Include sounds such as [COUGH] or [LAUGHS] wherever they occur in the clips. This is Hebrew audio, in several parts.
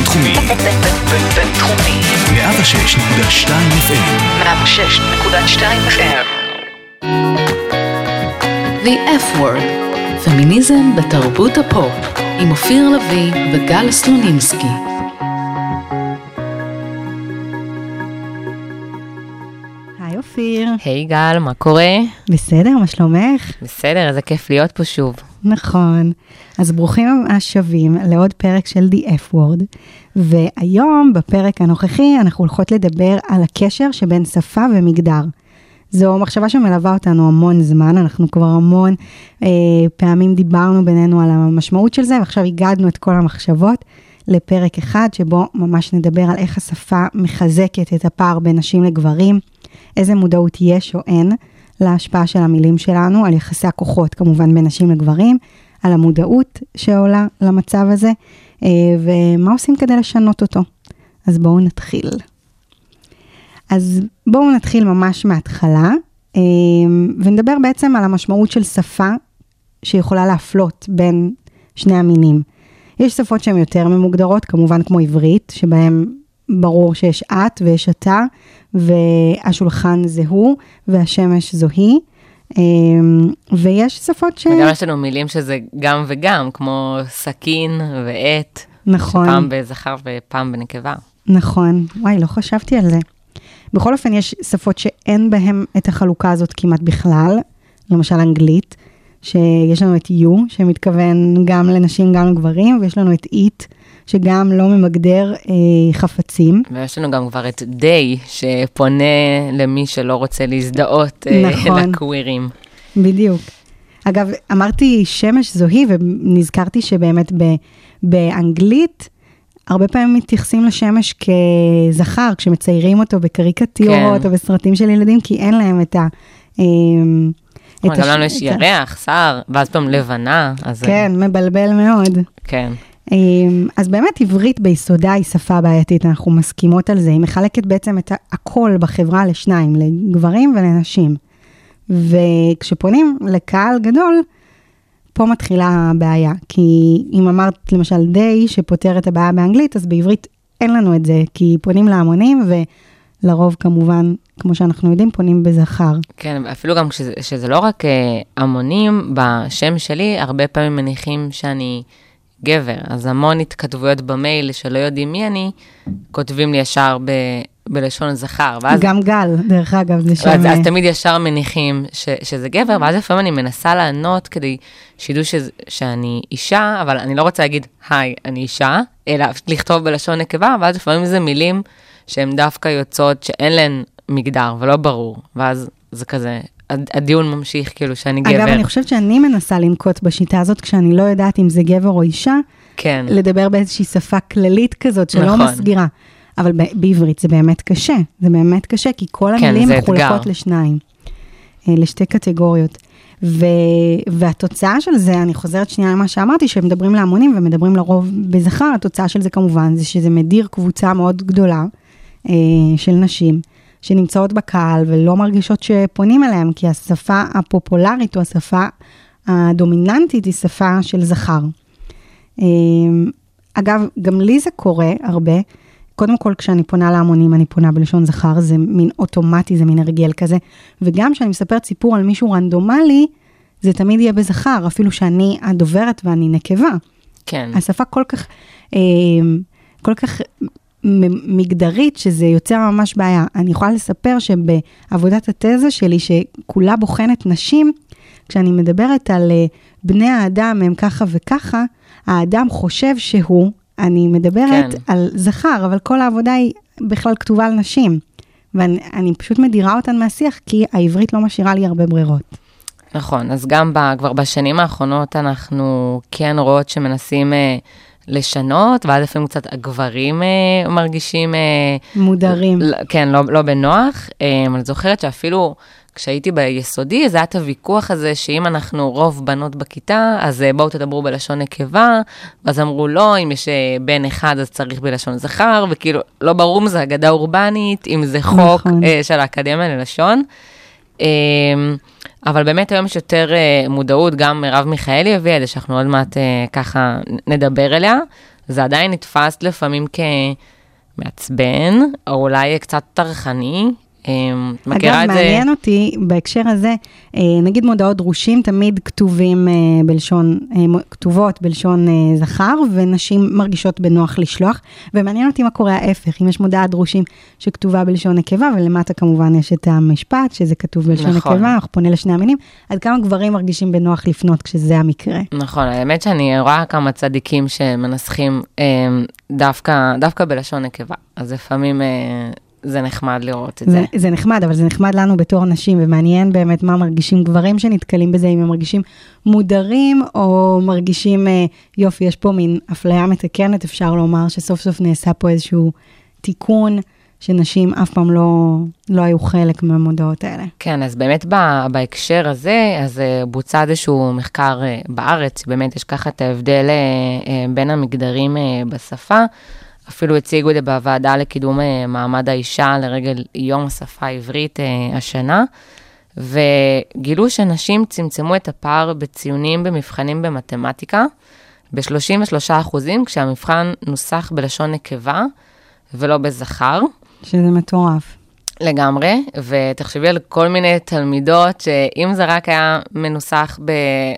בינתחומי. בינתחומי. 106.2 FM. 106.2 FM. The F Word, פמיניזם בתרבות הפופ, עם אופיר לביא וגל סלונינסקי. היי אופיר. היי גל, מה קורה? בסדר, מה שלומך? בסדר, איזה כיף להיות פה שוב. נכון. אז ברוכים השבים לעוד פרק של The F Word, והיום, בפרק הנוכחי, אנחנו הולכות לדבר על הקשר שבין שפה ומגדר. זו מחשבה שמלווה אותנו המון זמן, אנחנו כבר המון אה, פעמים דיברנו בינינו על המשמעות של זה, ועכשיו הגדנו את כל המחשבות לפרק אחד, שבו ממש נדבר על איך השפה מחזקת את הפער בין נשים לגברים, איזה מודעות יש או אין להשפעה של המילים שלנו, על יחסי הכוחות כמובן בין נשים לגברים, על המודעות שעולה למצב הזה, אה, ומה עושים כדי לשנות אותו. אז בואו נתחיל. אז בואו נתחיל ממש מההתחלה, אה, ונדבר בעצם על המשמעות של שפה שיכולה להפלות בין שני המינים. יש שפות שהן יותר ממוגדרות, כמובן כמו עברית, שבהן ברור שיש את ויש אתה, והשולחן זה הוא, והשמש זו היא. אה, ויש שפות ש... וגם יש לנו מילים שזה גם וגם, כמו סכין ועט. נכון. שפעם בזכר ופעם בנקבה. נכון. וואי, לא חשבתי על זה. בכל אופן, יש שפות שאין בהן את החלוקה הזאת כמעט בכלל, למשל אנגלית, שיש לנו את you, שמתכוון גם לנשים, גם לגברים, ויש לנו את it, שגם לא ממגדר אה, חפצים. ויש לנו גם כבר את די, שפונה למי שלא רוצה להזדהות אה, נכון. לקווירים. בדיוק. אגב, אמרתי שמש זו היא, ונזכרתי שבאמת ב, באנגלית, הרבה פעמים מתייחסים לשמש כזכר, כשמציירים אותו בקריקטורות כן. או בסרטים של ילדים, כי אין להם את ה... אה, גם לנו יש ירח, שר, ואז פתאום לבנה. אז כן, מבלבל מאוד. כן. אמ, אז באמת עברית ביסודה היא שפה בעייתית, אנחנו מסכימות על זה. היא מחלקת בעצם את הכל בחברה לשניים, לגברים ולנשים. וכשפונים לקהל גדול, פה מתחילה הבעיה. כי אם אמרת למשל די שפותר את הבעיה באנגלית, אז בעברית אין לנו את זה, כי פונים להמונים, ולרוב כמובן, כמו שאנחנו יודעים, פונים בזכר. כן, אפילו גם כשזה, שזה לא רק אה, המונים, בשם שלי הרבה פעמים מניחים שאני גבר, אז המון התכתבויות במייל שלא יודעים מי אני, כותבים לי ישר ב, בלשון זכר, ואז, גם גל, דרך אגב, זה שם... אז, אז אה, תמיד ישר מניחים ש, שזה גבר, ואז לפעמים אני מנסה לענות כדי שידעו שזה, שאני אישה, אבל אני לא רוצה להגיד, היי, אני אישה, אלא לכתוב בלשון נקבה, ואז לפעמים זה מילים שהן דווקא יוצאות שאין להן מגדר ולא ברור, ואז זה כזה, הדיון ממשיך כאילו שאני גבר. אגב, אני חושבת שאני מנסה לנקוט בשיטה הזאת, כשאני לא יודעת אם זה גבר או אישה, כן, לדבר באיזושהי שפה כללית כזאת, שלא נכון. מסגירה. אבל בעברית זה באמת קשה, זה באמת קשה, כי כל כן, המילים זה מחולקות. לשניים, אה, לשתי קטגוריות. ו... והתוצאה של זה, אני חוזרת שנייה למה שאמרתי, שמדברים להמונים ומדברים לרוב בזכר, התוצאה של זה כמובן, זה שזה מדיר קבוצה מאוד גדולה אה, של נשים, שנמצאות בקהל ולא מרגישות שפונים אליהן, כי השפה הפופולרית או השפה הדומיננטית היא שפה של זכר. אה, אגב, גם לי זה קורה הרבה. קודם כל, כשאני פונה להמונים, אני פונה בלשון זכר, זה מין אוטומטי, זה מין הרגל כזה. וגם כשאני מספרת סיפור על מישהו רנדומלי, זה תמיד יהיה בזכר, אפילו שאני הדוברת ואני נקבה. כן. השפה כל כך, אה, כל כך מגדרית, שזה יוצר ממש בעיה. אני יכולה לספר שבעבודת התזה שלי, שכולה בוחנת נשים, כשאני מדברת על אה, בני האדם הם ככה וככה, האדם חושב שהוא, אני מדברת כן. על זכר, אבל כל העבודה היא בכלל כתובה על נשים. ואני אני פשוט מדירה אותן מהשיח, כי העברית לא משאירה לי הרבה ברירות. נכון, אז גם ב, כבר בשנים האחרונות אנחנו כן רואות שמנסים אה, לשנות, ואז לפעמים קצת הגברים אה, מרגישים... אה, מודרים. ל- כן, לא, לא בנוח. אה, אני זוכרת שאפילו כשהייתי ביסודי, אז היה את הוויכוח הזה שאם אנחנו רוב בנות בכיתה, אז אה, בואו תדברו בלשון נקבה, ואז אמרו לא, אם יש אה, בן אחד אז צריך בלשון זכר, וכאילו, לא ברור אם זה אגדה אורבנית, אם זה חוק נכון. אה, של האקדמיה ללשון. אה, אבל באמת היום יש יותר אה, מודעות, גם מרב מיכאלי הביאה את זה, שאנחנו עוד מעט אה, ככה נדבר אליה, זה עדיין נתפס לפעמים כמעצבן, או אולי קצת טרחני. אה, מכירה אגב, את זה? מעניין אותי בהקשר הזה, אה, נגיד מודעות דרושים תמיד כתובים אה, בלשון, אה, כתובות בלשון זכר, ונשים מרגישות בנוח לשלוח, ומעניין אותי מה קורה ההפך, אם יש מודעת דרושים שכתובה בלשון נקבה, ולמטה כמובן יש את המשפט, שזה כתוב בלשון נכון. נקבה, אנחנו פונה לשני המינים, עד כמה גברים מרגישים בנוח לפנות כשזה המקרה. נכון, האמת שאני רואה כמה צדיקים שמנסחים אה, דווקא, דווקא בלשון נקבה, אז לפעמים זה נחמד לראות את זה. זה, זה נחמד, אבל זה נחמד לנו בתור נשים, ומעניין באמת מה מרגישים גברים שנתקלים בזה, אם הם מרגישים מודרים, או מרגישים, אה, יופי, יש פה מין אפליה מתקנת, אפשר לומר שסוף סוף נעשה פה איזשהו תיקון, שנשים אף פעם לא, לא היו חלק מהמודעות האלה. כן, אז באמת ב- בהקשר הזה, אז אה, בוצע איזשהו מחקר אה, בארץ, באמת יש ככה את ההבדל אה, בין המגדרים בשפה. אפילו הציגו את זה בוועדה לקידום אה, מעמד האישה לרגל יום השפה העברית אה, השנה, וגילו שנשים צמצמו את הפער בציונים במבחנים במתמטיקה ב-33 אחוזים, כשהמבחן נוסח בלשון נקבה ולא בזכר. שזה מטורף. לגמרי, ותחשבי על כל מיני תלמידות שאם זה רק היה מנוסח ב,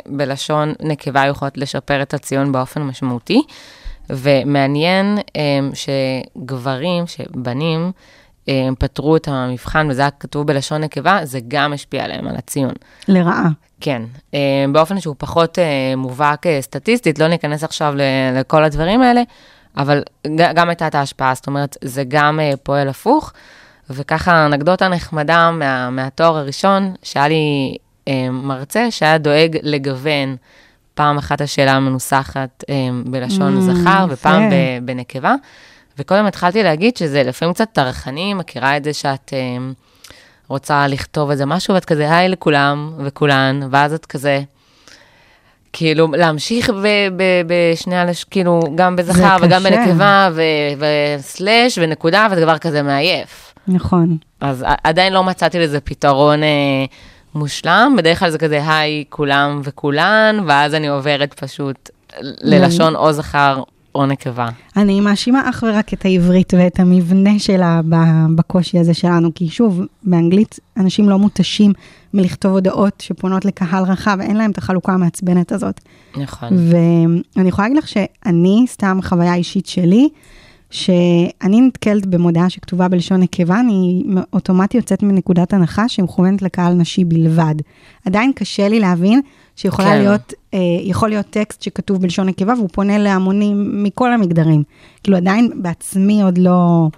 בלשון נקבה, יכולות לשפר את הציון באופן משמעותי. ומעניין um, שגברים, שבנים, um, פתרו את המבחן וזה היה כתוב בלשון נקבה, זה גם השפיע עליהם על הציון. לרעה. כן, um, באופן שהוא פחות uh, מובהק uh, סטטיסטית, לא ניכנס עכשיו לכל הדברים האלה, אבל גם הייתה את ההשפעה, זאת אומרת, זה גם uh, פועל הפוך. וככה אנקדוטה נחמדה מה, מהתואר הראשון, שהיה לי אה, מרצה שהיה דואג לגוון פעם אחת השאלה המנוסחת אה, בלשון Mm, זכר. ופעם בנקבה. וקודם התחלתי להגיד שזה לפעמים קצת טרחני, מכירה את זה שאת אה, רוצה לכתוב איזה משהו, ואת כזה היי לכולם וכולן, ואז את כזה... כאילו, להמשיך בשני הלש... כאילו, גם בזכר וגם. בנקבה, ו- וסלאש ונקודה, וזה כבר כזה מעייף. נכון. אז עדיין לא מצאתי לזה פתרון אה, מושלם, בדרך כלל זה כזה היי כולם וכולן, ואז אני עוברת פשוט ללשון או זכר או נקבה. אני מאשימה אך ורק את העברית ואת המבנה שלה בקושי הזה שלנו, כי שוב, באנגלית אנשים לא מותשים מלכתוב הודעות שפונות לקהל רחב, אין להם את החלוקה המעצבנת הזאת. נכון. ואני יכולה להגיד לך שאני, סתם חוויה אישית שלי, שאני נתקלת במודעה שכתובה בלשון נקבה, אני אוטומטי יוצאת מנקודת הנחה שמכוונת לקהל נשי בלבד. עדיין קשה לי להבין שיכולה כן. להיות, אה, להיות טקסט שכתוב בלשון נקבה והוא פונה להמונים מכל המגדרים. כאילו עדיין בעצמי עוד לא,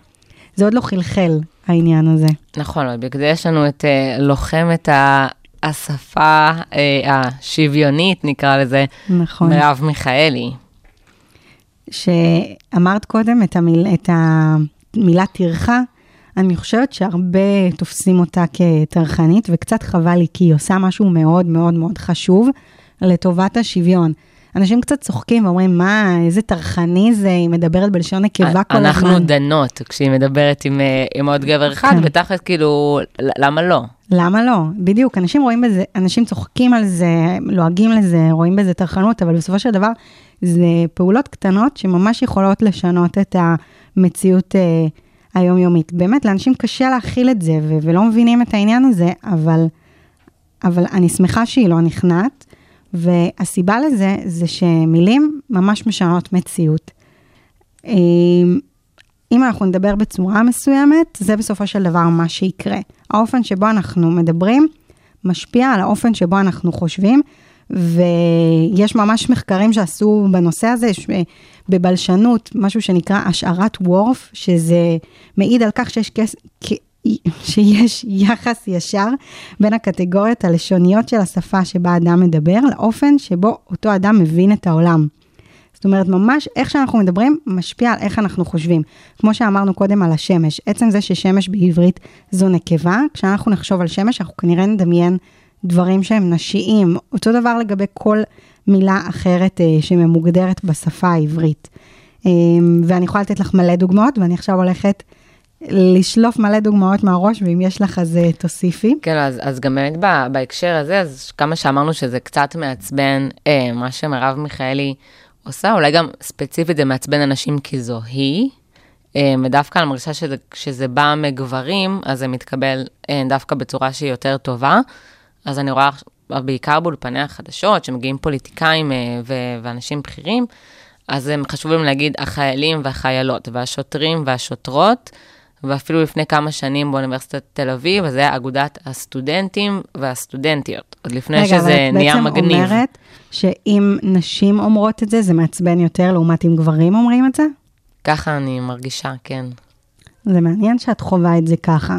זה עוד לא חלחל, העניין הזה. נכון, אבל בגלל זה יש לנו את אה, לוחמת ה- השפה אה, השוויונית, נקרא לזה, נכון. מרב מיכאלי. שאמרת קודם את, המיל, את המילה טרחה, אני חושבת שהרבה תופסים אותה כטרחנית, וקצת חבל לי, כי היא עושה משהו מאוד מאוד מאוד חשוב לטובת השוויון. אנשים קצת צוחקים ואומרים, מה, איזה טרחני זה, היא מדברת בלשון נקבה כל אנחנו הזמן. דנות כשהיא מדברת עם, אה, עם עוד גבר אחד, כן. ותכל'ס כאילו, למה לא? למה לא? בדיוק, אנשים רואים בזה, אנשים צוחקים על זה, לועגים לזה, רואים בזה טרחנות, אבל בסופו של דבר, זה פעולות קטנות שממש יכולות לשנות את המציאות אה, היומיומית. באמת, לאנשים קשה להכיל את זה, ו- ולא מבינים את העניין הזה, אבל, אבל אני שמחה שהיא לא נכנעת, והסיבה לזה, זה שמילים ממש משנות מציאות. אה, אם אנחנו נדבר בצורה מסוימת, זה בסופו של דבר מה שיקרה. האופן שבו אנחנו מדברים משפיע על האופן שבו אנחנו חושבים, ויש ממש מחקרים שעשו בנושא הזה, אה, בבלשנות, משהו שנקרא השערת וורף, שזה מעיד על כך שיש, כס, שיש יחס ישר בין הקטגוריות הלשוניות של השפה שבה אדם מדבר, לאופן שבו אותו אדם מבין את העולם. זאת אומרת, ממש איך שאנחנו מדברים משפיע על איך אנחנו חושבים. כמו שאמרנו קודם על השמש, עצם זה ששמש בעברית זו נקבה, כשאנחנו נחשוב על שמש, אנחנו כנראה נדמיין דברים שהם נשיים. אותו דבר לגבי כל מילה אחרת אה, שממוגדרת בשפה העברית. אה, ואני יכולה לתת לך מלא דוגמאות, ואני עכשיו הולכת לשלוף מלא דוגמאות מהראש, ואם יש לך אז אה, תוסיפי. כן, אז, אז גם באמת בהקשר הזה, אז כמה שאמרנו שזה קצת מעצבן, אה, מה שמרב מיכאלי עושה, אולי גם ספציפית זה מעצבן אנשים כי זו היא, אה, ודווקא אני מרגישה שזה, כשזה בא מגברים, אז זה מתקבל אה, דווקא בצורה שהיא יותר טובה. אז אני רואה בעיקר באולפני החדשות, שמגיעים פוליטיקאים אה, ואנשים בכירים, אז הם חשובים להגיד החיילים והחיילות, והשוטרים והשוטרות, ואפילו לפני כמה שנים באוניברסיטת תל אביב, אז זה היה אגודת הסטודנטים והסטודנטיות, עוד לפני רגע, אבל שזה את נהיה בעצם מגניב. אומרת שאם נשים אומרות את זה, זה מעצבן יותר לעומת אם גברים אומרים את זה? ככה אני מרגישה, כן. זה מעניין שאת חווה את זה ככה.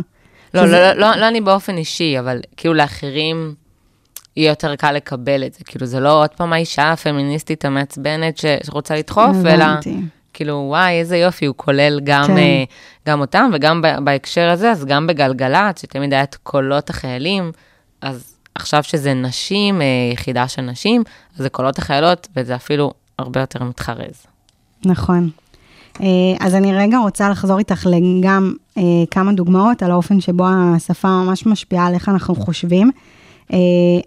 לא, שזה- לא, לא, לא אני באופן אישי, אבל כאילו לאחרים יהיה יותר קל לקבל את זה. כאילו, זה לא עוד פעם האישה הפמיניסטית המעצבנת שרוצה לדחוף, אלא. כאילו, וואי, איזה יופי, הוא כולל גם, כן. אה, גם אותם, וגם בהקשר הזה, אז גם בגלגלצ, שתמיד היה את קולות החיילים, אז עכשיו שזה נשים, אה, יחידה של נשים, אז זה קולות החיילות, וזה אפילו הרבה יותר מתחרז. נכון. אה, אז אני רגע רוצה לחזור איתך לגם כמה דוגמאות על האופן שבו השפה ממש משפיעה על איך אנחנו חושבים.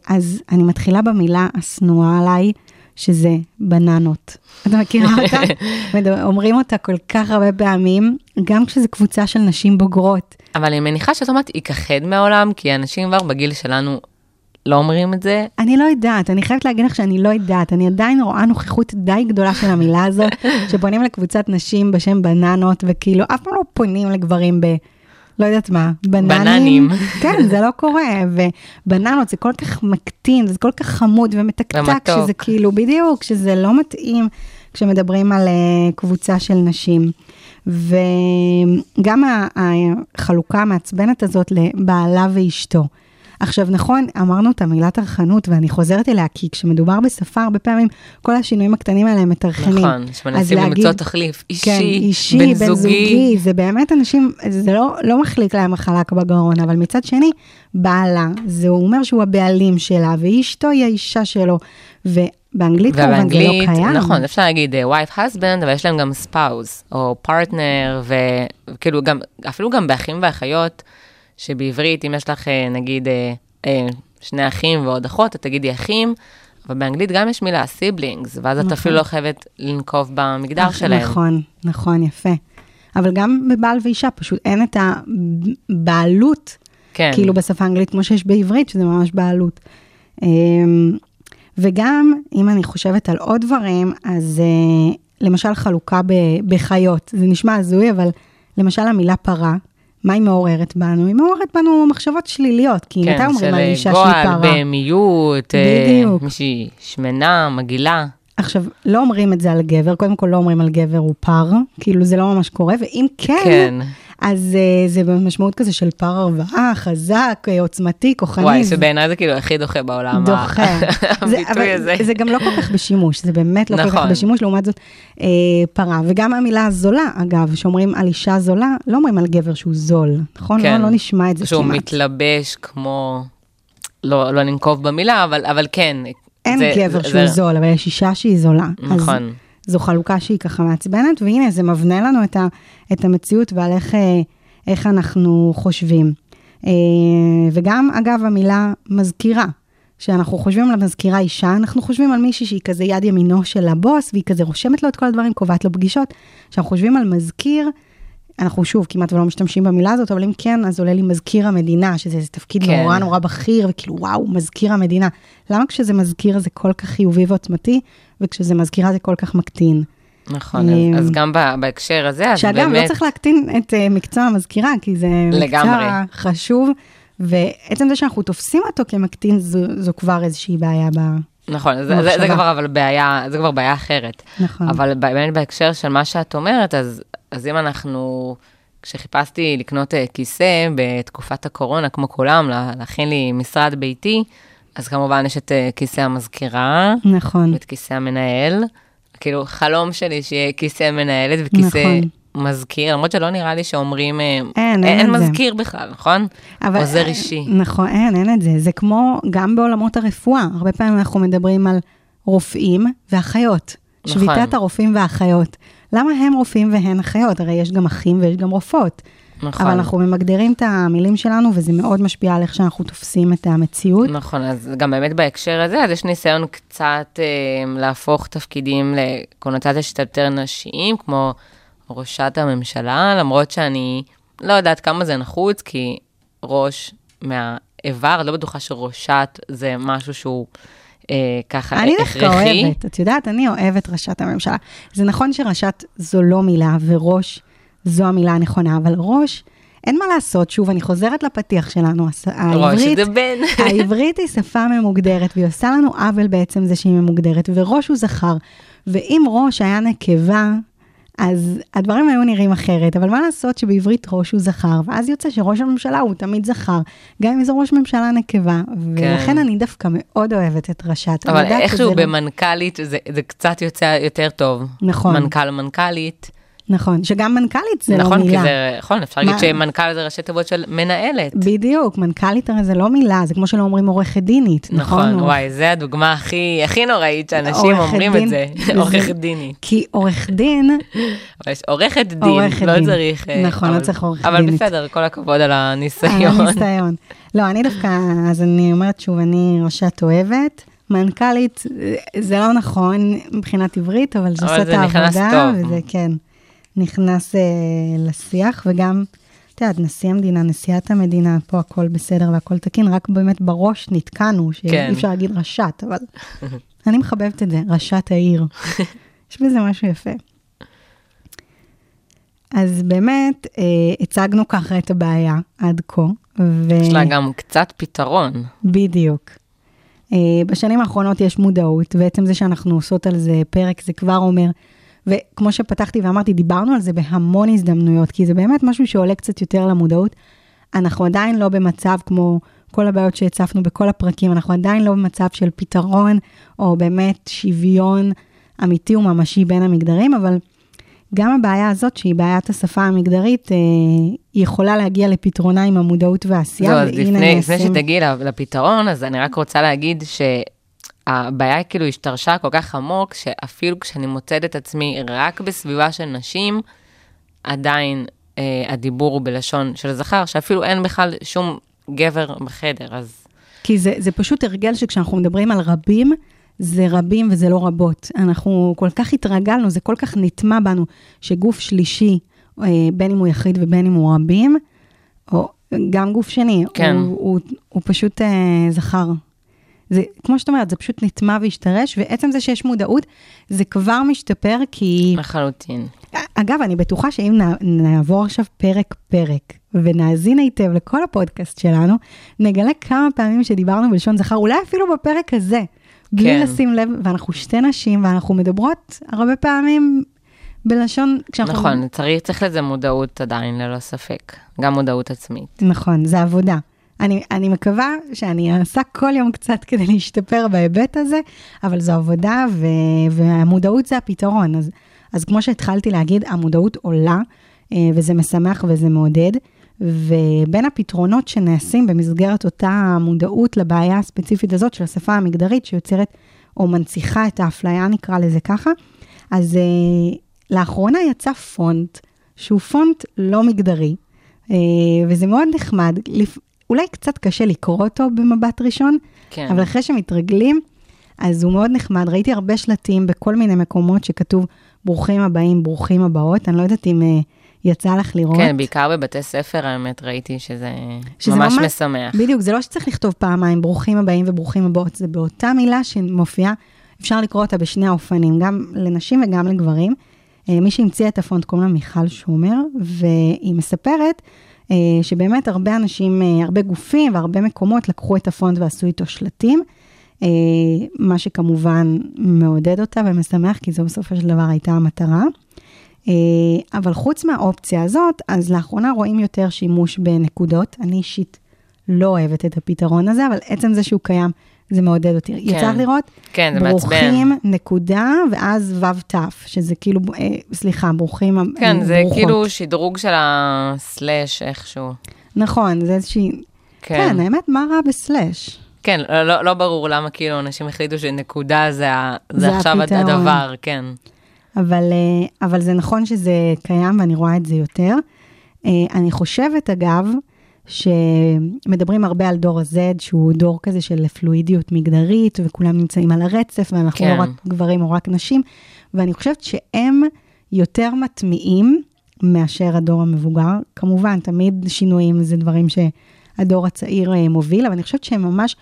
אז אני מתחילה במילה השנואה עליי, שזה בננות. את מכירה [LAUGHS] אותה? אומרים אותה כל כך הרבה פעמים, גם כשזה קבוצה של נשים בוגרות. אבל אני מניחה שאת אומרת, ייכחד מהעולם, כי אנשים כבר בגיל שלנו לא אומרים את זה, אני לא יודעת, אני חייבת להגיד לך שאני לא יודעת, אני עדיין רואה נוכחות די גדולה של המילה הזאת, [LAUGHS] שפונים לקבוצת נשים בשם בננות, וכאילו אף פעם לא פונים לגברים ב... לא יודעת מה, בננים. בננים. כן, זה לא קורה, ובננות זה כל כך מקטין, זה כל כך חמוד ומתקתק, ומתוק. שזה כאילו, בדיוק, שזה לא מתאים כשמדברים על uh, קבוצה של נשים. וגם החלוקה המעצבנת הזאת לבעלה ואשתו. עכשיו, נכון, אמרנו את המילה טרחנות, ואני חוזרת אליה, כי כשמדובר בשפה, הרבה פעמים כל השינויים הקטנים האלה הם מטרחנים. נכון, שמנסים למצוא תחליף אישי, כן, אישי, בן בן זוגי. זוגי, זה באמת אנשים, זה לא, לא מחליק להם החלק בגרון, אבל מצד שני, בעלה, זה אומר שהוא הבעלים שלה, ואשתו היא האישה שלו, ובאנגלית כמובן זה לא קיים. נכון, אפשר להגיד אה, wife husband, אבל יש להם גם spouse, או partner, וכאילו גם, אפילו גם באחים ואחיות, שבעברית, אם יש לך אה, נגיד אה, אה, שני אחים ועוד אחות, את תגידי אחים, אבל באנגלית גם יש מילה siblings, ואז את נכון. אפילו לא חייבת לנקוב במגדר אך, שלהם. נכון, נכון, יפה. אבל גם בבעל ואישה, פשוט אין את הבעלות, כן, כאילו בשפה האנגלית, כמו שיש בעברית, שזה ממש בעלות. אמ, וגם, אם אני חושבת על עוד דברים, אז למשל חלוקה בחיות, זה נשמע הזוי, אבל למשל המילה פרה, מה היא מעוררת בנו? היא מעוררת בנו מחשבות שליליות, כי מתי כן, אומרים על של אישה אה, שהיא גועל, פרה? בהמיות, אה, בדיוק. מישהי שמנה, מגעילה. עכשיו, לא אומרים את זה על גבר, קודם כל לא אומרים על גבר הוא פר, כאילו זה לא ממש קורה, ואם כן, כן. אז uh, זה במשמעות כזה של פר הרוואה, חזק, אה, עוצמתי, כוחני. וואי, שבעיניי זה כאילו הכי דוחה בעולם. דוחה. [LAUGHS] הביטוי אבל הזה. זה גם לא כל כך בשימוש, זה באמת לא כל כך נכון. בשימוש, לעומת זאת אה, פרה. וגם המילה זולה, אגב, שאומרים על אישה זולה, לא אומרים על גבר שהוא זול, נכון? כן. לא, לא נשמע את זה שהוא כמעט. מתלבש כמו, לא, לא ננקוב במילה, אבל, אבל כן. אין זה- גבר זה- שהוא זה- זול, אבל יש אישה שהיא זולה. אז נכון. זו חלוקה שהיא ככה מעצבנת, והנה, זה מבנה לנו את, ה, את המציאות ועל איך, אה, איך אנחנו חושבים. אה, וגם, אגב, המילה מזכירה. כשאנחנו חושבים על מזכירה אישה, אנחנו חושבים על מישהי שהיא כזה יד ימינו של הבוס, והיא כזה רושמת לו את כל הדברים, קובעת לו פגישות. כשאנחנו חושבים על מזכיר, אנחנו שוב כמעט ולא משתמשים במילה הזאת, אבל אם כן, אז עולה לי מזכיר המדינה, שזה איזה תפקיד כן. נורא נורא בכיר, וכאילו, וואו, מזכיר המדינה. למה כשזה מזכיר זה כל כך חיובי ועוצמתי, וכשזה מזכירה זה כל כך מקטין? נכון, אמ, אז, אז גם בהקשר הזה, אז שאגב, באמת, לא צריך להקטין את uh, מקצוע המזכירה, כי זה לגמרי. מקצוע חשוב, ועצם זה שאנחנו תופסים אותו כמקטין, זו, זו כבר איזושהי בעיה ב... נכון, זה, זה, זה. כבר אבל בעיה, זה כבר בעיה אחרת. נכון. אבל באמת בהקשר של מה שאת אומרת, אז, אז אם אנחנו, כשחיפשתי לקנות אה, כיסא בתקופת הקורונה, כמו כולם, לה- להכין לי משרד ביתי, אז כמובן יש את אה, כיסא המזכירה, נכון. ואת כיסא המנהל. כאילו, חלום שלי שיהיה כיסא מנהלת וכיסא נכון. מזכיר, למרות שלא נראה לי שאומרים, אה, אין, אין אין זה. מזכיר בכלל, נכון? אבל, עוזר אישי. נכון, אין, אין את זה. זה כמו גם בעולמות הרפואה. הרבה פעמים אנחנו מדברים על רופאים ואחיות. נכון. שביתת הרופאים והאחיות. למה הם רופאים והן אחיות? הרי יש גם אחים ויש גם רופאות. נכון. אבל אנחנו ממגדרים את המילים שלנו, וזה מאוד משפיע על איך שאנחנו תופסים את המציאות. נכון, אז גם באמת בהקשר הזה, אז יש ניסיון קצת אה, להפוך תפקידים לקונוטציה של יותר נשיים, כמו ראשת הממשלה, למרות שאני לא יודעת כמה זה נחוץ, כי ראש מהאיבר, לא בטוחה שראשת זה משהו שהוא אה, ככה אני הכרחי. דווקא אוהבת, את יודעת, אני אוהבת ראשת הממשלה. זה נכון שראשת זו לא מילה, וראש זו המילה הנכונה, אבל ראש, אין מה לעשות, שוב, אני חוזרת לפתיח שלנו, העברית. [LAUGHS] העברית היא שפה ממוגדרת, והיא עושה לנו עוול בעצם זה שהיא ממוגדרת, וראש הוא זכר. ואם ראש היה נקבה, אז הדברים היו נראים אחרת, אבל מה לעשות שבעברית ראש הוא זכר, ואז יוצא שראש הממשלה הוא תמיד זכר, גם אם זה ראש ממשלה נקבה, ולכן אני דווקא מאוד אוהבת את ראשת. כן. אבל איכשהו לא- במנכ"לית זה, זה קצת יוצא יותר טוב. נכון. מנכ"ל, מנכ"לית. נכון, שגם מנכ"לית זה נכון, לא מילה. כי זה, נכון, אפשר להגיד מה- שמנכ"ל זה ראשי תיבות של מנהלת. בדיוק, מנכ"לית הרי זה לא מילה, זה כמו שלא אומרים עורכת דינית, נכון? נכון, וואי, זה הדוגמה הכי, הכי נוראית שאנשים אומרים דין, את זה. עורכת דינית. כי עורך דין, אבל יש עורכת דין, עורכת לא דין. צריך... אה, נכון, לא אבל- צריך עורכת אבל דינית. בסדר, כל הכבוד על על הניסיון. הניסיון. לא, אני דווקא, אז אני אומרת שוב, אני ראשת אוהבת. מנכ"לית, אה, זה לא נכון מבחינת עברית, אבל זה אבל עושה את העבודה. וזה כן, נכנס אה, לשיח, וגם, את יודעת, נשיא המדינה, נשיאת המדינה, פה הכל בסדר והכל תקין, רק באמת בראש נתקענו, שאי כן. אפשר להגיד ראשת, אבל [LAUGHS] אני מחבבת את זה, ראשת העיר. [LAUGHS] יש בזה משהו יפה. אז באמת, אה, הצגנו ככה את הבעיה עד כה. ו... יש לה גם קצת פתרון. בדיוק. אה, בשנים האחרונות יש מודעות, ועצם זה שאנחנו עושות על זה פרק, זה כבר אומר, וכמו שפתחתי ואמרתי, דיברנו על זה בהמון הזדמנויות, כי זה באמת משהו שעולה קצת יותר למודעות. אנחנו עדיין לא במצב כמו כל הבעיות שהצפנו בכל הפרקים, אנחנו עדיין לא במצב של פתרון, או באמת שוויון אמיתי וממשי בין המגדרים, אבל גם הבעיה הזאת, שהיא בעיית השפה המגדרית, אה, היא יכולה להגיע לפתרונה עם המודעות והעשייה, לא, אז לפני, לפני שתגיעי לפתרון, אז אני רק רוצה להגיד שהבעיה כאילו השתרשה כל כך עמוק, שאפילו כשאני מוצאת את עצמי רק בסביבה של נשים, עדיין אה, הדיבור הוא בלשון של זכר, שאפילו אין בכלל שום גבר בחדר, אז כי זה, זה פשוט הרגל שכשאנחנו מדברים על רבים, זה רבים וזה לא רבות. אנחנו כל כך התרגלנו, זה כל כך נטמע בנו, שגוף שלישי, אה, בין אם הוא יחיד ובין אם הוא רבים, או גם גוף שני, כן. הוא, הוא, הוא פשוט אה, זכר. זה, כמו שאת אומרת, זה פשוט נטמע והשתרש, ועצם זה שיש מודעות, זה כבר משתפר, כי... לחלוטין. אגב, אני בטוחה שאם נע- נעבור עכשיו פרק-פרק ונאזין היטב לכל הפודקאסט שלנו, נגלה כמה פעמים שדיברנו בלשון זכר, אולי אפילו בפרק הזה, בלי כן. לשים לב, ואנחנו שתי נשים ואנחנו מדברות הרבה פעמים בלשון, כשאנחנו... נכון, צריך, צריך לזה מודעות עדיין, ללא ספק. גם מודעות עצמית. נכון, זה עבודה. אני, אני מקווה שאני אעשה כל יום קצת כדי להשתפר בהיבט הזה, אבל זו עבודה ו, והמודעות זה הפתרון. אז, אז כמו שהתחלתי להגיד, המודעות עולה, אה, וזה משמח וזה מעודד, ובין הפתרונות שנעשים במסגרת אותה מודעות לבעיה הספציפית הזאת של השפה המגדרית, שיוצרת או מנציחה את האפליה, נקרא לזה ככה, אז אה, לאחרונה יצא פונט, שהוא פונט לא מגדרי, אה, וזה מאוד נחמד. אולי קצת קשה לקרוא אותו במבט ראשון, כן. אבל אחרי שמתרגלים, אז הוא מאוד נחמד. ראיתי הרבה שלטים בכל מיני מקומות שכתוב ברוכים הבאים, ברוכים הבאות. אני לא יודעת אם uh, יצא לך לראות. כן, בעיקר בבתי ספר, האמת, ראיתי שזה, שזה ממש ממש- משמח. בדיוק, זה לא שצריך לכתוב פעמיים ברוכים הבאים וברוכים הבאות, זה באותה מילה שמופיעה, אפשר לקרוא אותה בשני האופנים, גם לנשים וגם לגברים. אה, מי שהמציאה את הפונט קוראים לה מיכל שומר, והיא מספרת שבאמת הרבה אנשים, אה, הרבה גופים והרבה מקומות לקחו את הפונט ועשו איתו שלטים, אה, מה שכמובן מעודד אותה ומשמח, כי זו בסופו של דבר הייתה המטרה. אה, אבל חוץ מהאופציה הזאת, אז לאחרונה רואים יותר שימוש בנקודות. אני אישית לא אוהבת את הפתרון הזה, אבל עצם זה שהוא קיים, זה מעודד אותי. כן. יצא לך לראות? כן, זה מעצבן. ברוכים, נקודה, ואז ו' ת', שזה כאילו, אה, סליחה, ברוכים, כן, אה, זה ברוכות. כאילו שדרוג של הסלאש איכשהו. נכון, זה איזושהי... כן, כן. האמת, מה רע בסלאש? כן, לא, לא, לא ברור למה כאילו אנשים החליטו שנקודה זה, זה, זה עכשיו הפתרון. הדבר, כן. אבל, אה, אבל זה נכון שזה קיים ואני רואה את זה יותר. אה, אני חושבת, אגב, שמדברים הרבה על דור ה-Z, שהוא דור כזה של פלואידיות מגדרית, וכולם נמצאים על הרצף, ואנחנו כן. לא רק גברים או רק נשים, ואני חושבת שהם יותר מטמיעים מאשר הדור המבוגר. כמובן, תמיד שינויים זה דברים שהדור הצעיר אה, מוביל, אבל אני חושבת שהם ממש,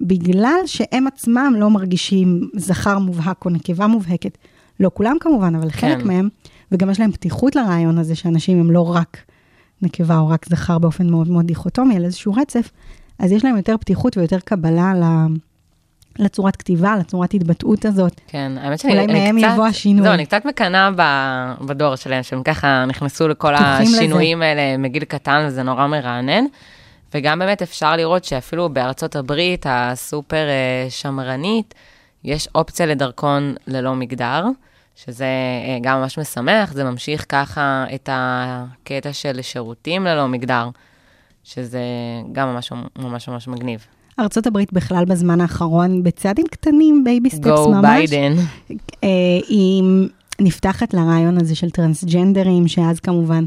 בגלל שהם עצמם לא מרגישים זכר מובהק או נקבה מובהקת, לא כולם כמובן, אבל חלק כן. מהם, וגם יש להם פתיחות לרעיון הזה שאנשים הם לא רק נקבה או רק זכר באופן מאוד מאוד דיכוטומי, אלא איזשהו רצף, אז יש להם יותר פתיחות ויותר קבלה ל- לצורת כתיבה, לצורת התבטאות הזאת. כן, האמת שאני אולי אני מהם קצת- יבוא השינוי. זהו, אני קצת מקנאה בדור שלהם, שהם ככה נכנסו לכל פתוחים לזה. השינויים האלה מגיל קטן, וזה נורא מרענן. וגם באמת אפשר לראות שאפילו בארצות הברית, הסופר אה, שמרנית, יש אופציה לדרכון ללא מגדר, שזה אה, גם ממש משמח, זה ממשיך ככה את הקטע של שירותים ללא מגדר, שזה גם ממש ממש ממש מגניב. ארצות הברית בכלל בזמן האחרון, בצעדים קטנים, baby steps ג'ו ממש, ביידן. אה, היא נפתחת לרעיון הזה של טרנסג'נדרים, שאז כמובן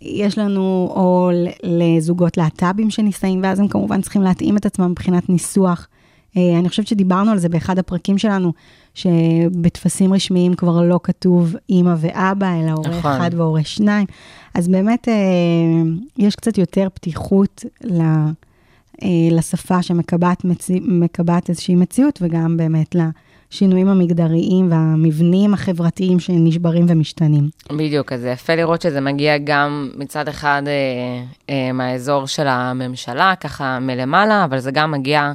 יש לנו, או לזוגות להט"בים שנישאים, ואז הם כמובן צריכים להתאים את עצמם מבחינת ניסוח. אה, אני חושבת שדיברנו על זה באחד הפרקים שלנו, שבטפסים רשמיים כבר לא כתוב אימא ואבא, אלא הורה נכון. אחד והורה שניים. אז באמת אה, יש קצת יותר פתיחות ל... אה, לשפה שמקבעת מצי... מקבעת איזושהי מציאות, וגם באמת לשינויים המגדריים והמבנים החברתיים שנשברים ומשתנים. בדיוק, אז זה יפה לראות שזה מגיע גם מצד אחד אה, אה, מהאזור של הממשלה, ככה מלמעלה, אבל זה גם מגיע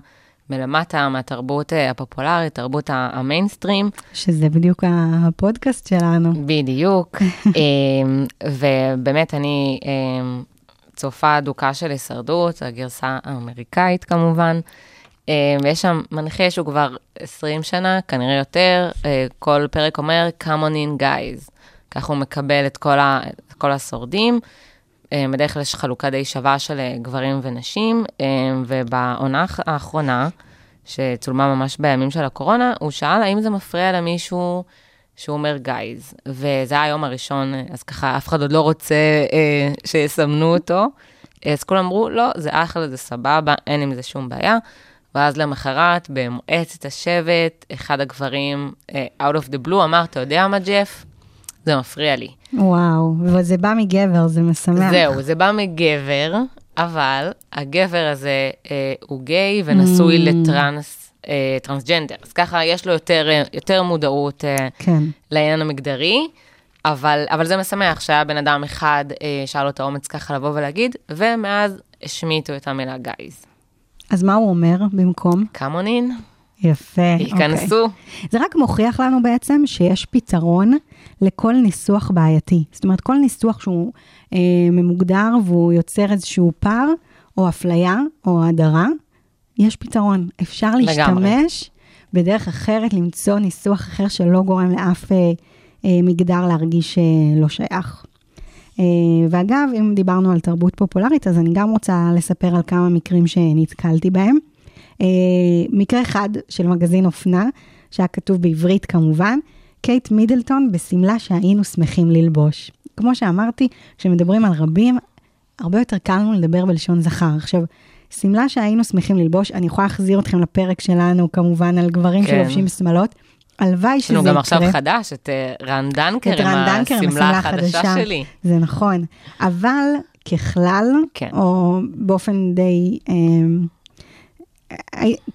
מלמטה, מהתרבות אה, הפופולרית, תרבות המיינסטרים. שזה בדיוק הפודקאסט שלנו. בדיוק. [LAUGHS] אה, ובאמת, אני אה, צופה אדוקה של הישרדות, הגרסה האמריקאית כמובן. אה, ויש שם מנחה שהוא כבר 20 שנה, כנראה יותר, אה, כל פרק אומר, come on in guys. ככה הוא מקבל את כל, ה, את כל השורדים. אה, בדרך כלל יש חלוקה די שווה של אה, גברים ונשים, אה, ובעונה האח- האחרונה, שצולמה ממש בימים של הקורונה, הוא שאל האם זה מפריע למישהו שהוא אומר גייז. וזה היה היום הראשון, אז ככה אף אחד עוד לא רוצה שיסמנו אותו. אז כולם אמרו, לא, זה אחלה, זה סבבה, אין עם זה שום בעיה. ואז למחרת, במועצת השבט, אחד הגברים, out of the blue, אמר, אתה יודע מה, ג'ף? זה מפריע לי. וואו, וזה בא מגבר, זה משמח. זהו, זה בא מגבר, אבל הגבר הזה אה, הוא גיי ונשוי Mm. לטרנס, אה, טרנסג'נדר. אז ככה יש לו יותר, אה, יותר מודעות אה, כן. לעניין המגדרי, אבל, אבל זה משמח שהיה בן אדם אחד אה, שהיה לו את האומץ ככה לבוא ולהגיד, ומאז השמיטו את המילה גייז. אז מה הוא אומר במקום? קמונין, יפה. ייכנסו. אוקיי. זה רק מוכיח לנו בעצם שיש פתרון לכל ניסוח בעייתי. זאת אומרת, כל ניסוח שהוא אה, ממוגדר והוא יוצר איזשהו פער, או אפליה, או הדרה, יש פתרון. אפשר לגמרי. להשתמש בדרך אחרת, למצוא ניסוח אחר שלא גורם לאף אה, אה, מגדר להרגיש אה, לא שייך. אה, ואגב, אם דיברנו על תרבות פופולרית, אז אני גם רוצה לספר על כמה מקרים שנתקלתי בהם. אה, מקרה אחד של מגזין אופנה, שהיה כתוב בעברית כמובן, קייט מידלטון בשמלה שהיינו שמחים ללבוש. כמו שאמרתי, כשמדברים על רבים, הרבה יותר קל לנו לדבר בלשון זכר. עכשיו, שמלה שהיינו שמחים ללבוש, אני יכולה להחזיר אתכם לפרק שלנו, כמובן, על גברים כן. שלובשים שמלות. הלוואי שזה יש יקרה. לנו גם עכשיו חדש, את אה, רן דנקר את עם רן דנקר עם השמלה החדשה החדשה. שלי. זה נכון. אבל ככלל, כן. או באופן די, אה,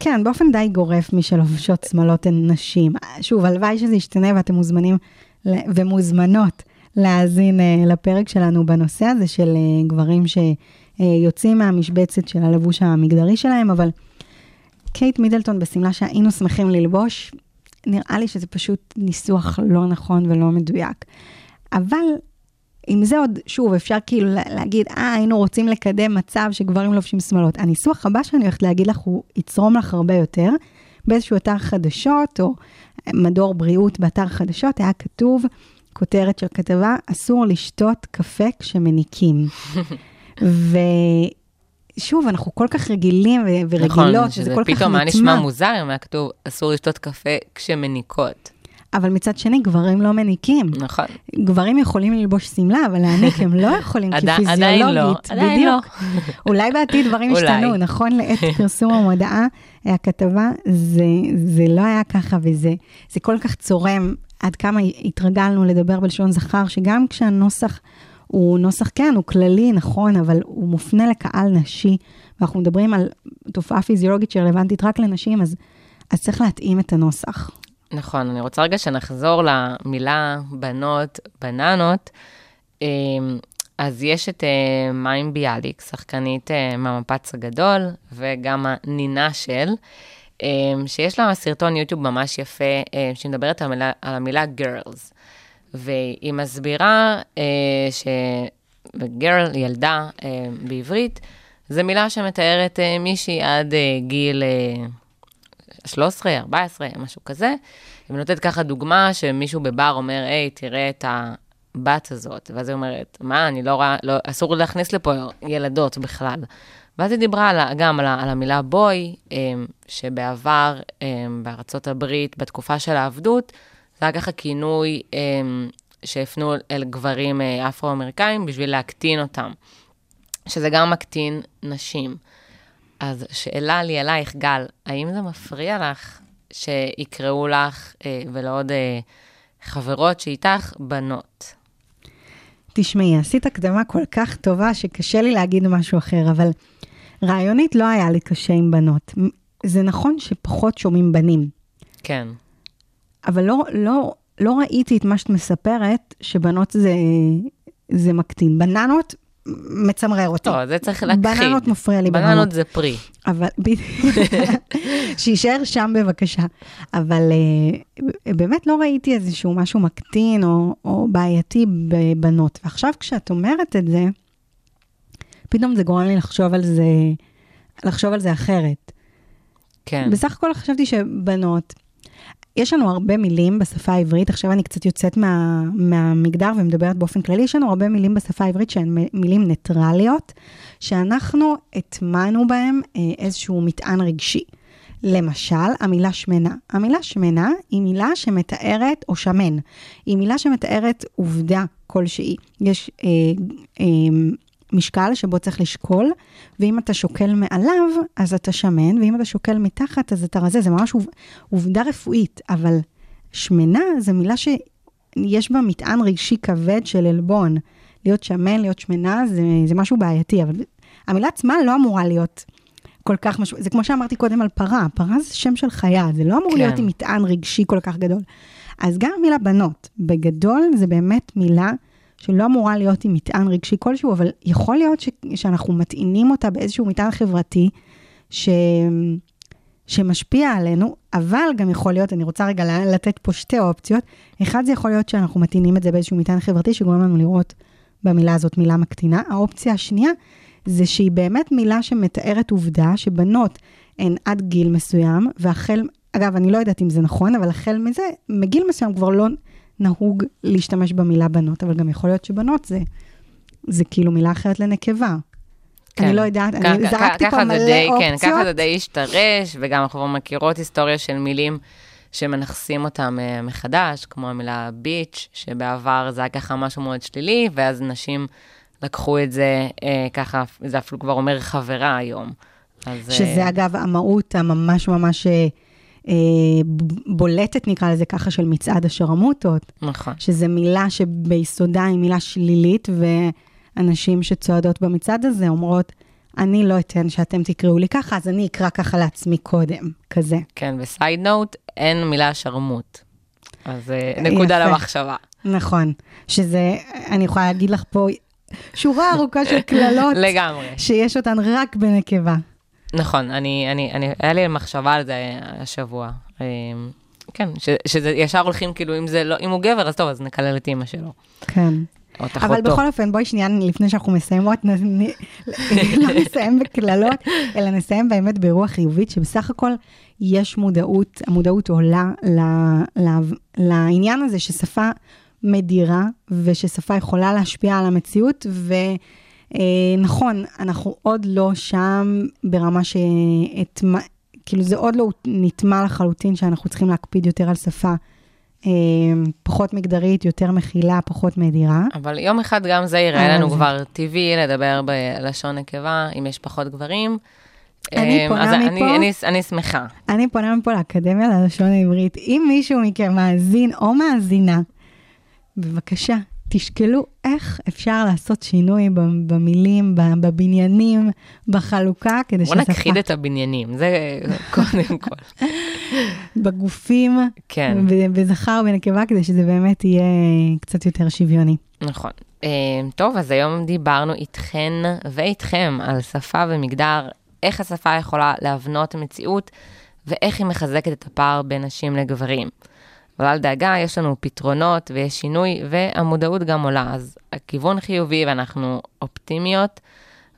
כן, באופן די גורף, מי שלובשות שמאלות הן נשים. שוב, הלוואי שזה ישתנה ואתם מוזמנים ומוזמנות להאזין אה, לפרק שלנו בנושא הזה של אה, גברים שיוצאים מהמשבצת של הלבוש המגדרי שלהם, אבל קייט מידלטון בשמלה שהיינו שמחים ללבוש, נראה לי שזה פשוט ניסוח לא נכון ולא מדויק. אבל עם זה עוד, שוב, אפשר כאילו לה- להגיד, אה, היינו רוצים לקדם מצב שגברים לובשים שמאלות. הניסוח הבא שאני הולכת להגיד לך, הוא יצרום לך הרבה יותר. באיזשהו אתר חדשות, או מדור בריאות באתר חדשות, היה כתוב, כותרת של כתבה, אסור לשתות קפה כשמניקים. [LAUGHS] ושוב, אנחנו כל כך רגילים ו- ורגילות, נכון, שזה שזה כל כך פתאום היה. נשמע מוזר אם היה כתוב, אסור לשתות קפה כשמניקות. אבל מצד שני, גברים לא מניקים. נכון. גברים יכולים ללבוש שמלה, אבל להעניק הם לא [LAUGHS] יכולים, כי עדי- עדיין לא, פיזיולוגית. עדיין לא. [LAUGHS] אולי בעתיד דברים. ישתנו, נכון? לעת פרסום המודעה, הכתבה, זה, זה לא היה ככה, וזה זה כל כך צורם, עד כמה התרגלנו לדבר בלשון זכר, שגם כשהנוסח הוא נוסח, כן, הוא כללי, נכון, אבל הוא מופנה לקהל נשי, ואנחנו מדברים על תופעה פיזיולוגית שרלוונטית רק לנשים, אז, אז צריך להתאים את הנוסח. נכון, אני רוצה רגע שנחזור למילה בנות, בננות. אמ, אז יש את אה, מים ביאליק, שחקנית אה, מהמפץ הגדול, וגם הנינה של, אמ, שיש לה סרטון יוטיוב ממש יפה, אה, שהיא מדברת על המילה, על המילה girls. והיא מסבירה ש... וגרל, ילדה בעברית, זו מילה שמתארת מישהי עד גיל 13, 14, משהו כזה. היא נותנת ככה דוגמה שמישהו בבר אומר, היי, תראה את הבת הזאת. ואז היא אומרת, מה, אני לא רואה, לא, אסור להכניס לפה ילדות בכלל. ואז היא דיברה על, גם על, על המילה בוי, אה, שבעבר, אה, בארצות הברית, בתקופה של העבדות, זה היה ככה כינוי אה, שהפנו אל גברים אה, אפרו-אמריקאים בשביל להקטין אותם, שזה גם מקטין נשים. אז שאלה לי אלייך, גל, האם זה מפריע לך שיקראו לך אה, ולעוד אה, חברות שאיתך בנות? תשמעי, עשית הקדמה כל כך טובה שקשה לי להגיד משהו אחר, אבל רעיונית לא היה לי קשה עם בנות. זה נכון שפחות שומעים בנים, כן, אבל לא, לא, לא ראיתי את מה שאת מספרת, שבנות זה, זה מקטין. בננות מצמרר אותי. טוב, זה צריך להכחיד. בננות מפריע לי בננות ברמות. זה פרי. אבל. [LAUGHS] שיישאר שם בבקשה. אבל אה, באמת לא ראיתי איזשהו משהו מקטין או, או בעייתי בבנות. ועכשיו כשאת אומרת את זה, פתאום זה גורם לי לחשוב על זה, לחשוב על זה אחרת. כן. בסך הכל חשבתי שבנות, יש לנו הרבה מילים בשפה העברית, עכשיו אני קצת יוצאת מה, מהמגדר ומדברת באופן כללי, יש לנו הרבה מילים בשפה העברית שהן מילים ניטרליות, שאנחנו הטמענו בהם אה, איזשהו מטען רגשי. למשל, המילה שמנה. המילה שמנה היא מילה שמתארת, או שמן, היא מילה שמתארת עובדה כלשהי. יש אה, אה, משקל שבו צריך לשקול, ואם אתה שוקל מעליו, אז אתה שמן, ואם אתה שוקל מתחת, אז אתה רזה. זה ממש עוב, עובדה רפואית, אבל שמנה זו מילה שיש בה מטען רגשי כבד של עלבון. להיות שמן, להיות שמנה, זה, זה משהו בעייתי, אבל המילה עצמה לא אמורה להיות כל כך משהו, זה כמו שאמרתי קודם על פרה, פרה זה שם של חיה, זה לא אמור כן. להיות עם מטען רגשי כל כך גדול. אז גם המילה בנות, בגדול זה באמת מילה שלא אמורה להיות עם מטען רגשי כלשהו, אבל יכול להיות ש, שאנחנו מטעינים אותה באיזשהו מטען חברתי ש, שמשפיע עלינו, אבל גם יכול להיות, אני רוצה רגע לתת פה שתי אופציות. אחד, זה יכול להיות שאנחנו מטעינים את זה באיזשהו מטען חברתי שגורם לנו לראות במילה הזאת מילה מקטינה. האופציה השנייה, זה שהיא באמת מילה שמתארת עובדה שבנות הן עד גיל מסוים, והחל, אגב, אני לא יודעת אם זה נכון, אבל החל מזה, מגיל מסוים כבר לא נהוג להשתמש במילה בנות, אבל גם יכול להיות שבנות זה, זה כאילו מילה אחרת לנקבה. כן. אני לא יודעת, כ- אני כ- זרקתי פה מלא די- אופציות. כן, ככה זה די השתרש, וגם אנחנו מכירות היסטוריה של מילים שמנכסים אותם אה, מחדש, כמו המילה ביץ', שבעבר זה היה ככה משהו מאוד שלילי, ואז נשים לקחו את זה אה, ככה, זה אפילו כבר אומר חברה היום. אז, אה, שזה אגב המהות הממש ממש אה, אה, בולטת, נקרא לזה ככה, של מצעד השרמוטות, נכון. שזו מילה שביסודה היא מילה שלילית, ואנשים שצועדות במצעד הזה אומרות, אני לא אתן שאתם תקראו לי ככה, אז אני אקרא ככה לעצמי קודם, כזה. כן, וסייד נוט, אין מילה שרמוט. אז אה, נקודה יפה. למחשבה. נכון, שזה, אני יכולה להגיד לך פה שורה ארוכה של [LAUGHS] קללות, לגמרי. שיש אותן רק בנקבה. נכון, אני, אני, אני, היה לי מחשבה על זה השבוע. אה, כן, ש, שזה ישר הולכים, כאילו, אם זה לא, אם הוא גבר, אז טוב, אז נקלל את אימא שלו. כן. או את אבל. בכל אופן, בואי שנייה, לפני שאנחנו מסיימות, נ- [LAUGHS] לא נסיים בקללות, אלא נסיים באמת ברוח חיובית, שבסך הכל יש מודעות, המודעות עולה ל- ל- לעניין הזה ששפה מדירה, וששפה יכולה להשפיע על המציאות, ונכון, אנחנו עוד לא שם ברמה שאת... כאילו זה עוד לא נטמע לחלוטין שאנחנו צריכים להקפיד יותר על שפה אה, פחות מגדרית, יותר מכילה, פחות מדירה. אבל יום אחד גם זה יראה אבל לנו זה- כבר טבעי לדבר בלשון נקבה, אם יש פחות גברים. אני אמ, פונה אז מפה- אני, אני, אני שמחה. אני פונה מפה לאקדמיה ללשון העברית. אם מישהו מכם מאזין או מאזינה, בבקשה, תשקלו איך אפשר לעשות שינוי במילים, בבניינים, בחלוקה, כדי בוא שהשפה, נכחיד את הבניינים, זה [LAUGHS] קודם כל. בגופים, כן, בזכר ובנקבה, כדי שזה באמת יהיה קצת יותר שוויוני. נכון. אמ, טוב, אז היום דיברנו איתכן ואיתכם על שפה ומגדר, איך השפה יכולה להבנות מציאות ואיך היא מחזקת את הפער בין נשים לגברים. אבל אל דאגה, יש לנו פתרונות ויש שינוי, והמודעות גם עולה. אז הכיוון חיובי ואנחנו אופטימיות,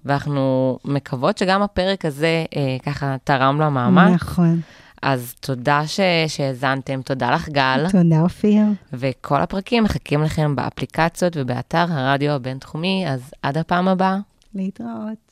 ואנחנו מקוות שגם הפרק הזה אה, ככה תרם למאמץ. נכון. אז תודה ש- שהאזנתם, תודה לך גל, תודה, אופיר. וכל הפרקים מחכים לכם באפליקציות ובאתר הרדיו הבינתחומי, אז עד הפעם הבאה. להתראות.